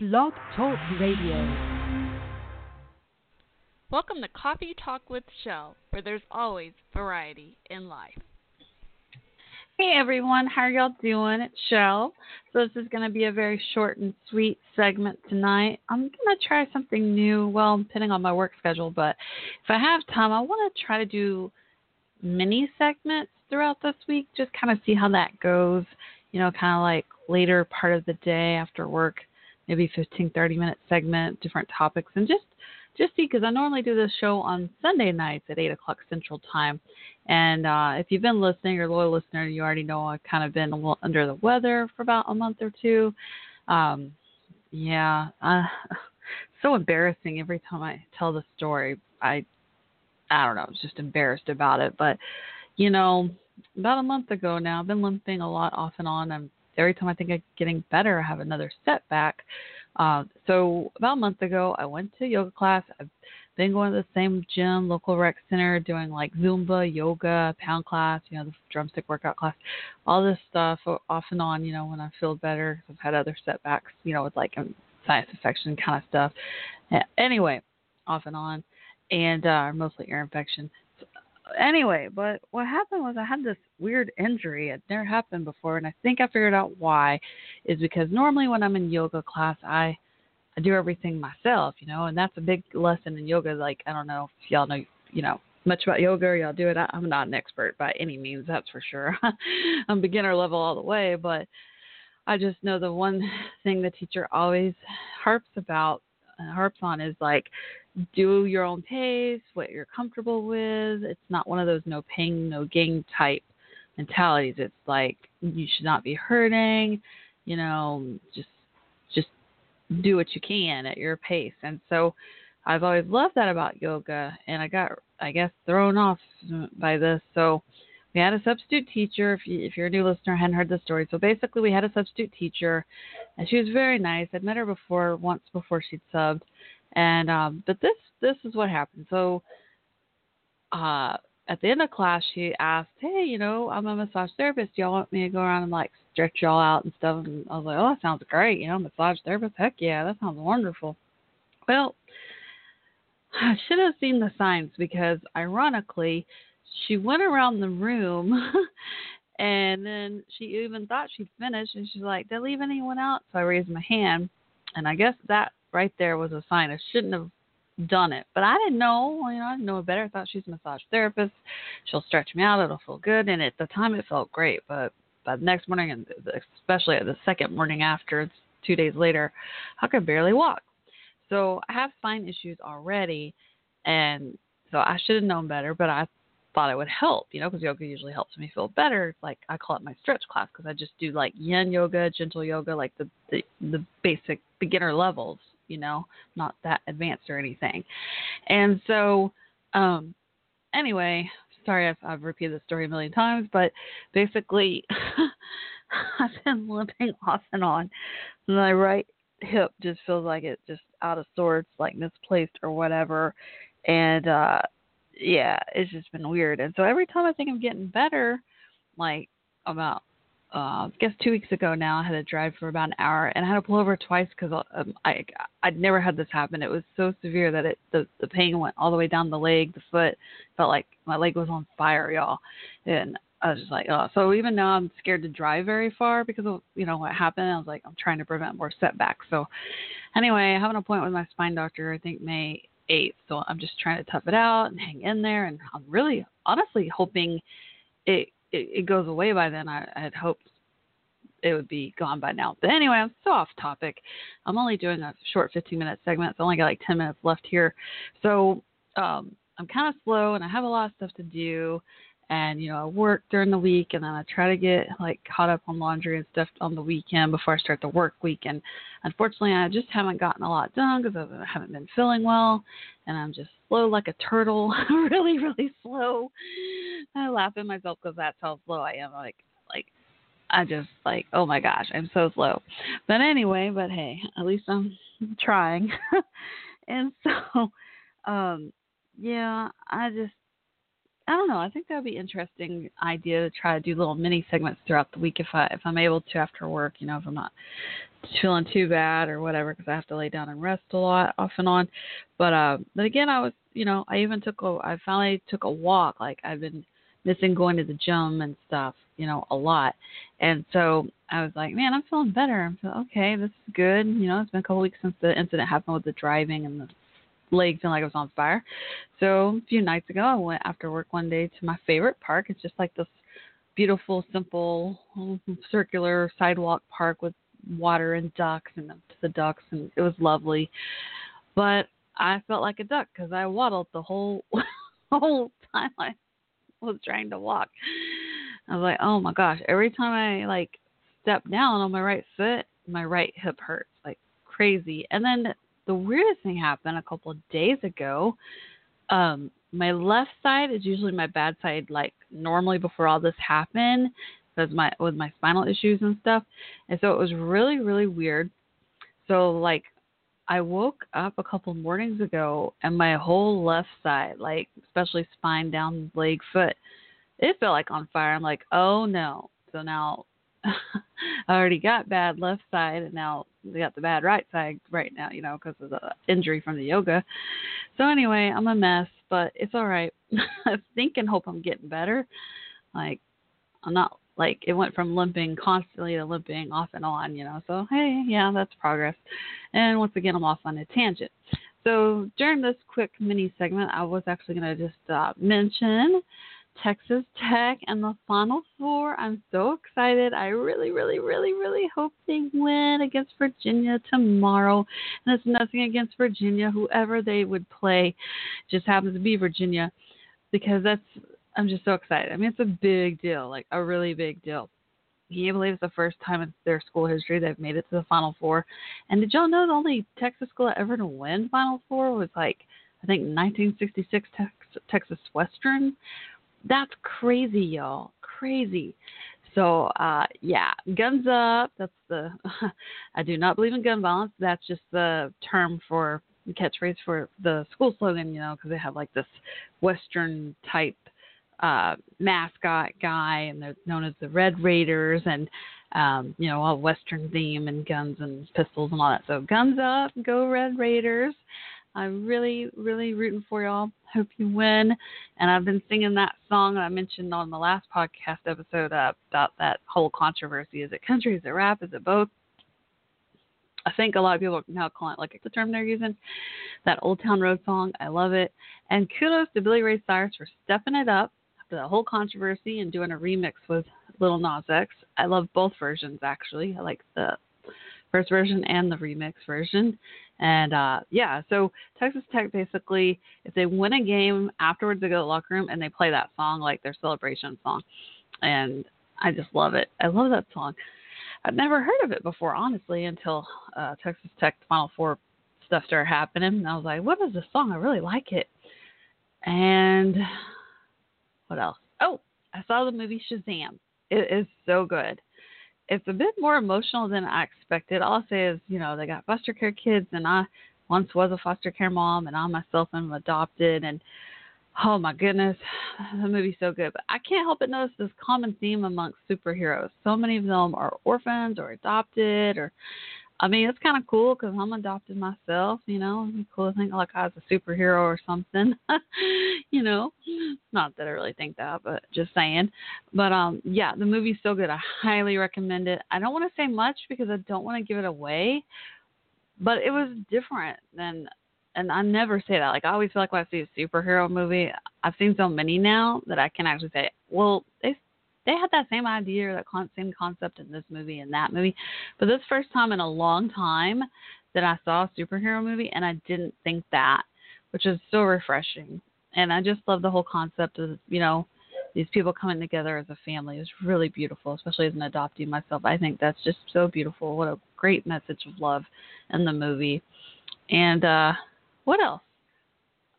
Blog Talk Radio. Welcome to Coffee Talk with Shell, where there's always variety in life. Hey everyone, how are y'all doing? It's Shell. So this is going to be a very short and sweet segment tonight. I'm going to try something new. Well, depending on my work schedule, but if I have time, I want to try to do mini segments throughout this week. Just kind of see how that goes. You know, kind of like later part of the day after work maybe 15, 30 minute segment, different topics, and just just see because I normally do this show on Sunday nights at 8 o'clock Central Time. And uh, if you've been listening or loyal listener, you already know I've kind of been a little under the weather for about a month or two. Um, yeah, uh, so embarrassing every time I tell the story. I I don't know, I was just embarrassed about it. But you know, about a month ago now, I've been limping a lot off and on. I'm every time I think I'm getting better, I have another setback. Uh, so about a month ago, I went to yoga class. I've been going to the same gym, local rec center, doing like Zumba, yoga, pound class, you know, the drumstick workout class, all this stuff off and on. You know, when I feel better, I've had other setbacks, you know, with like um, sinus infection kind of stuff. Anyway, off and on, and uh, mostly ear infection anyway, but what happened was I had this weird injury. It never happened before, and I think I figured out why. Is because normally when I'm in yoga class, I I do everything myself, you know, and that's a big lesson in yoga. Like I don't know if y'all know, you know, much about yoga or y'all do it. I, I'm not an expert by any means, that's for sure. I'm beginner level all the way, but I just know the one thing the teacher always harps about harps on is like do your own pace, what you're comfortable with. It's not one of those no pain, no gain type mentalities. It's like you should not be hurting, you know, just just do what you can at your pace. And so I've always loved that about yoga and I got I guess thrown off by this. So we had a substitute teacher. If, you, if you're a new listener, hadn't heard the story. So basically, we had a substitute teacher, and she was very nice. I'd met her before, once before she'd subbed, and um, but this this is what happened. So uh, at the end of class, she asked, "Hey, you know, I'm a massage therapist. Do y'all want me to go around and like stretch y'all out and stuff?" And I was like, "Oh, that sounds great. You know, massage therapist. Heck yeah, that sounds wonderful." Well, I should have seen the signs because, ironically, she went around the room and then she even thought she'd finished and she's like, Did I leave anyone out? So I raised my hand and I guess that right there was a sign. I shouldn't have done it. But I didn't know, you know, I didn't know better. I thought she's a massage therapist. She'll stretch me out, it'll feel good. And at the time it felt great, but by the next morning and especially the second morning after, two days later, I could barely walk. So I have spine issues already and so I should have known better, but I thought it would help, you know, because yoga usually helps me feel better. Like I call it my stretch class because I just do like yin yoga, gentle yoga, like the, the the basic beginner levels, you know, not that advanced or anything. And so, um, anyway, sorry I've, I've repeated the story a million times, but basically, I've been limping off and on. My right hip just feels like it's just out of sorts, like misplaced or whatever. And uh yeah, it's just been weird. And so every time I think I'm getting better, like about uh, I guess two weeks ago now, I had to drive for about an hour, and I had to pull over twice because um, I I'd never had this happen. It was so severe that it the the pain went all the way down the leg, the foot. Felt like my leg was on fire, y'all. And I was just like, oh. So even now, I'm scared to drive very far because of you know what happened. I was like, I'm trying to prevent more setbacks. So anyway, I have an appointment with my spine doctor. I think May 8th. So I'm just trying to tough it out and hang in there. And I'm really, honestly, hoping it it, it goes away by then. I, I had hoped it would be gone by now. But anyway, I'm so off topic. I'm only doing a short 15 minute segment. So I only got like 10 minutes left here. So um, I'm kind of slow and I have a lot of stuff to do and you know I work during the week and then I try to get like caught up on laundry and stuff on the weekend before I start the work week and unfortunately I just haven't gotten a lot done because I haven't been feeling well and I'm just slow like a turtle really really slow I laugh at myself because that's how slow I am like like I just like oh my gosh I'm so slow but anyway but hey at least I'm trying and so um yeah I just I don't know. I think that would be interesting idea to try to do little mini segments throughout the week if I if I'm able to after work. You know, if I'm not feeling too bad or whatever because I have to lay down and rest a lot off and on. But uh, but again, I was you know I even took a I finally took a walk. Like I've been missing going to the gym and stuff, you know, a lot. And so I was like, man, I'm feeling better. I'm feeling okay. This is good. You know, it's been a couple weeks since the incident happened with the driving and the leg feeling like it was on fire. So a few nights ago, I went after work one day to my favorite park. It's just like this beautiful, simple, circular sidewalk park with water and ducks and the ducks, and it was lovely. But I felt like a duck because I waddled the whole whole time I was trying to walk. I was like, oh my gosh! Every time I like step down on my right foot, my right hip hurts like crazy. And then the weirdest thing happened a couple of days ago. Um, my left side is usually my bad side, like normally before all this happened, because my with my spinal issues and stuff. And so it was really, really weird. So like I woke up a couple mornings ago and my whole left side, like especially spine down leg foot, it felt like on fire. I'm like, oh no. So now I already got bad left side, and now we got the bad right side right now, you know, because of the injury from the yoga. So anyway, I'm a mess, but it's all right. I think and hope I'm getting better. Like I'm not like it went from limping constantly to limping off and on, you know. So hey, yeah, that's progress. And once again, I'm off on a tangent. So during this quick mini segment, I was actually going to just uh, mention Texas Tech and the Final Four. I'm so excited. I really, really, really, really hope they win against Virginia tomorrow. And it's nothing against Virginia. Whoever they would play just happens to be Virginia because that's, I'm just so excited. I mean, it's a big deal, like a really big deal. Can you believe it's the first time in their school history they've made it to the Final Four? And did y'all know the only Texas school ever to win Final Four was like, I think 1966 Texas Western, that's crazy, y'all. Crazy. So, uh, yeah, guns up. That's the. I do not believe in gun violence. That's just the term for the catchphrase for the school slogan, you know, because they have like this Western type uh, mascot guy, and they're known as the Red Raiders, and um, you know, all Western theme and guns and pistols and all that. So, guns up, go Red Raiders. I'm really, really rooting for y'all. Hope you win. And I've been singing that song I mentioned on the last podcast episode uh, about that whole controversy. Is it country? Is it rap? Is it both? I think a lot of people now calling it like the term they're using. That Old Town Road song. I love it. And kudos to Billy Ray Cyrus for stepping it up the whole controversy and doing a remix with Lil Nas X. I love both versions actually. I like the first version and the remix version. And uh, yeah, so Texas Tech basically, if they win a game afterwards, they go to the locker room and they play that song like their celebration song. And I just love it. I love that song. I've never heard of it before, honestly, until uh, Texas Tech Final Four stuff started happening. And I was like, what is this song? I really like it. And what else? Oh, I saw the movie Shazam. It is so good it's a bit more emotional than I expected. All I'll say is, you know, they got foster care kids, and I once was a foster care mom, and I myself am adopted, and oh my goodness, the movie's so good. But I can't help but notice this common theme amongst superheroes. So many of them are orphans or adopted, or I mean, it's kind of cool because I'm adopted myself. You know, it'd be cool to think like I was a superhero or something. you know, not that I really think that, but just saying. But um, yeah, the movie's so good. I highly recommend it. I don't want to say much because I don't want to give it away, but it was different than. And I never say that. Like I always feel like when I see a superhero movie, I've seen so many now that I can actually say, well, they they had that same idea that same concept in this movie and that movie. But this first time in a long time that I saw a superhero movie and I didn't think that, which is so refreshing. And I just love the whole concept of, you know, these people coming together as a family is really beautiful, especially as an adoptee myself. I think that's just so beautiful. What a great message of love in the movie. And uh what else?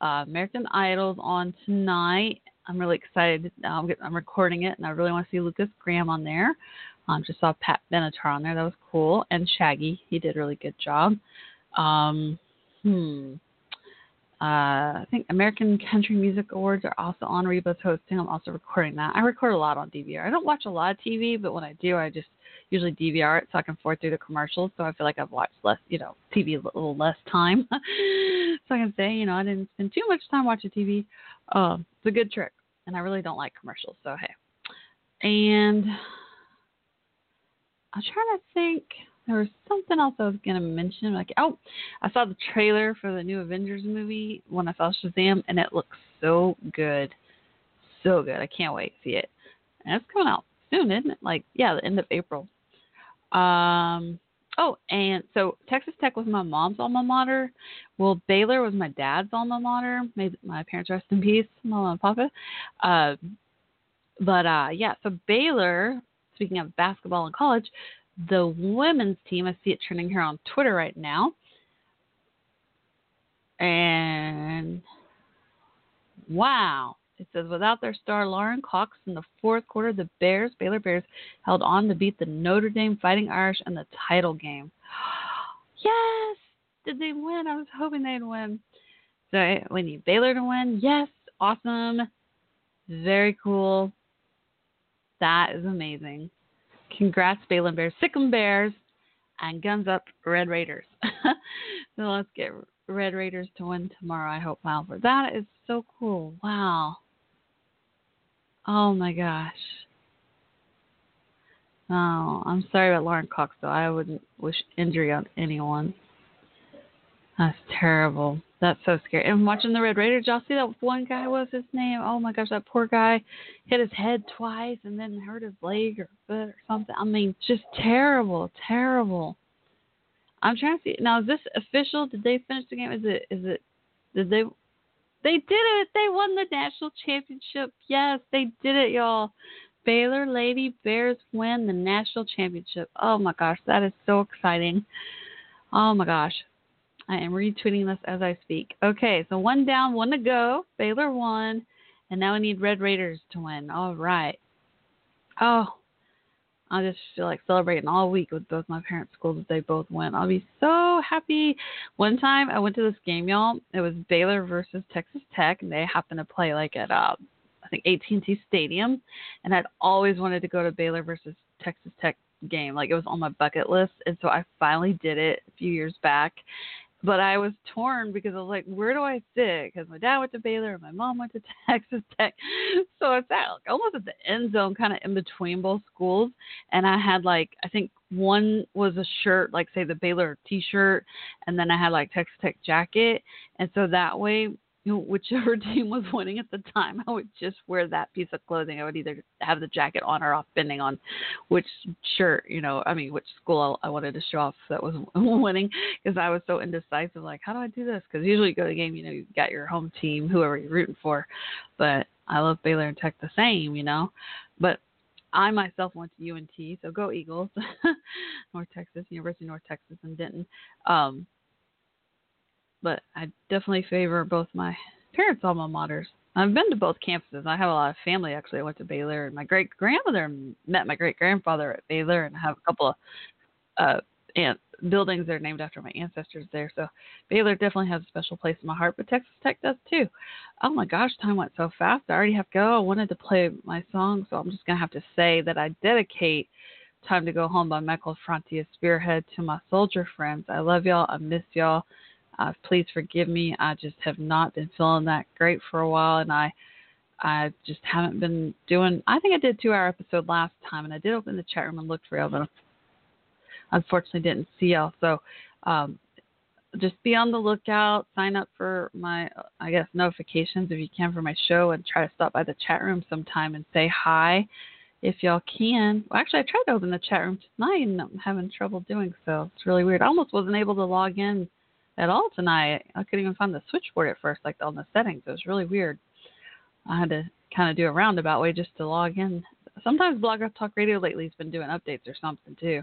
Uh, American Idol's on tonight, I'm really excited. Um, I'm recording it, and I really want to see Lukas Graham on there. Um, just saw Pat Benatar on there. That was cool. And Shaggy, he did a really good job. Um, hmm. Uh, I think American Country Music Awards are also on. Reba's hosting. I'm also recording that. I record a lot on DVR. I don't watch a lot of TV, but when I do, I just usually DVR it so I can forward through the commercials. So I feel like I've watched less, you know, TV a little less time. so I can say, you know, I didn't spend too much time watching TV. Um, it's a good trick, and I really don't like commercials. So hey, and I'm trying to think. There was something else I was gonna mention. Like, oh, I saw the trailer for the new Avengers movie when I saw Shazam, and it looks so good, so good. I can't wait to see it. And it's coming out soon, isn't it? Like, yeah, the end of April. Um. Oh, and so Texas Tech was my mom's alma mater. Well, Baylor was my dad's alma mater. May my parents rest in peace, mama and papa. Uh, but uh, yeah, so Baylor. Speaking of basketball in college, the women's team. I see it trending here on Twitter right now. And wow. It says without their star Lauren Cox in the fourth quarter, the Bears, Baylor Bears, held on to beat the Notre Dame Fighting Irish in the title game. yes! Did they win? I was hoping they'd win. So eh, we need Baylor to win. Yes, awesome. Very cool. That is amazing. Congrats, Baylor Bears, Sic 'em Bears, and guns up, Red Raiders. so let's get Red Raiders to win tomorrow. I hope, Malvern. That is so cool. Wow. Oh my gosh. Oh, I'm sorry about Lauren Cox though. I wouldn't wish injury on anyone. That's terrible. That's so scary. And watching the Red Raiders, y'all see that one guy was his name? Oh my gosh, that poor guy hit his head twice and then hurt his leg or foot or something. I mean, just terrible, terrible. I'm trying to see now. Is this official? Did they finish the game? Is it? Is it? Did they? They did it. They won the national championship. Yes, they did it, y'all. Baylor Lady Bears win the national championship. Oh my gosh, that is so exciting. Oh my gosh. I am retweeting this as I speak. Okay, so one down, one to go. Baylor won. And now we need Red Raiders to win. All right. Oh, I just feel like celebrating all week with both my parents' schools that they both went. I'll be so happy. One time I went to this game, y'all. It was Baylor versus Texas Tech, and they happened to play like at uh, I think AT&T Stadium, and I'd always wanted to go to Baylor versus Texas Tech game. Like it was on my bucket list, and so I finally did it a few years back but I was torn because I was like, where do I sit? Because my dad went to Baylor and my mom went to Texas Tech, so it's at like almost at the end zone, kind of in between both schools. And I had like I think one was a shirt, like say the Baylor T-shirt, and then I had like Texas Tech jacket, and so that way you know, whichever team was winning at the time, I would just wear that piece of clothing. I would either have the jacket on or off, depending on which shirt, you know, I mean, which school I wanted to show off that was winning, because I was so indecisive. Like, how do I do this? Because usually you go to the game, you know, you got your home team, whoever you're rooting for. But I love Baylor and Tech the same, you know. But I myself went to UNT, so go Eagles, North Texas, University of North Texas in Denton. Um, but I definitely favor both my parents' alma maters. I've been to both campuses. I have a lot of family actually. I went to Baylor, and my great grandmother met my great grandfather at Baylor, and I have a couple of uh, aunt buildings that are named after my ancestors there. So Baylor definitely has a special place in my heart, but Texas Tech does too. Oh my gosh, time went so fast. I already have to go. I wanted to play my song, so I'm just gonna have to say that I dedicate "Time to Go Home" by Michael Franti Spearhead to my soldier friends. I love y'all. I miss y'all. Uh, please forgive me. I just have not been feeling that great for a while, and I I just haven't been doing. I think I did two hour episode last time, and I did open the chat room and looked for y'all, but unfortunately didn't see y'all. So um, just be on the lookout. Sign up for my I guess notifications if you can for my show, and try to stop by the chat room sometime and say hi if y'all can. Well, actually, I tried to open the chat room tonight, and I'm having trouble doing so. It's really weird. I almost wasn't able to log in at all tonight. I couldn't even find the switchboard at first, like on the settings. It was really weird. I had to kind of do a roundabout way just to log in. Sometimes Blog Talk Radio lately has been doing updates or something too.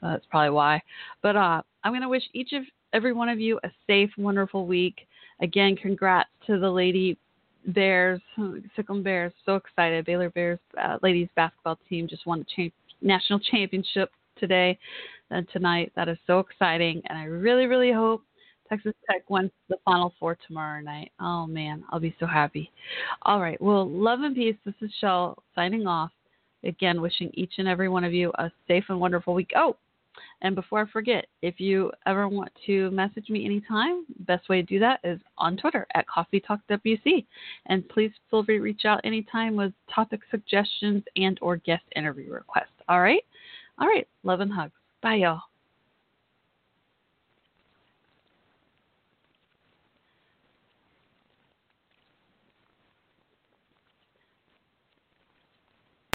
So that's probably why. But uh, I'm going to wish each of every one of you a safe, wonderful week. Again, congrats to the Lady Bears, Sic 'em Bears. So excited. Baylor Bears uh, ladies basketball team just won the cha- national championship today and tonight. That is so exciting. And I really, really hope Texas Tech wins the Final Four tomorrow night. Oh man, I'll be so happy. All right, well, love and peace. This is Shell signing off. Again, wishing each and every one of you a safe and wonderful week. Oh, and before I forget, if you ever want to message me anytime, best way to do that is on Twitter at Coffee Talk WC. And please feel free to reach out anytime with topic suggestions and or guest interview requests. All right? All right. Love and hugs. Bye y'all.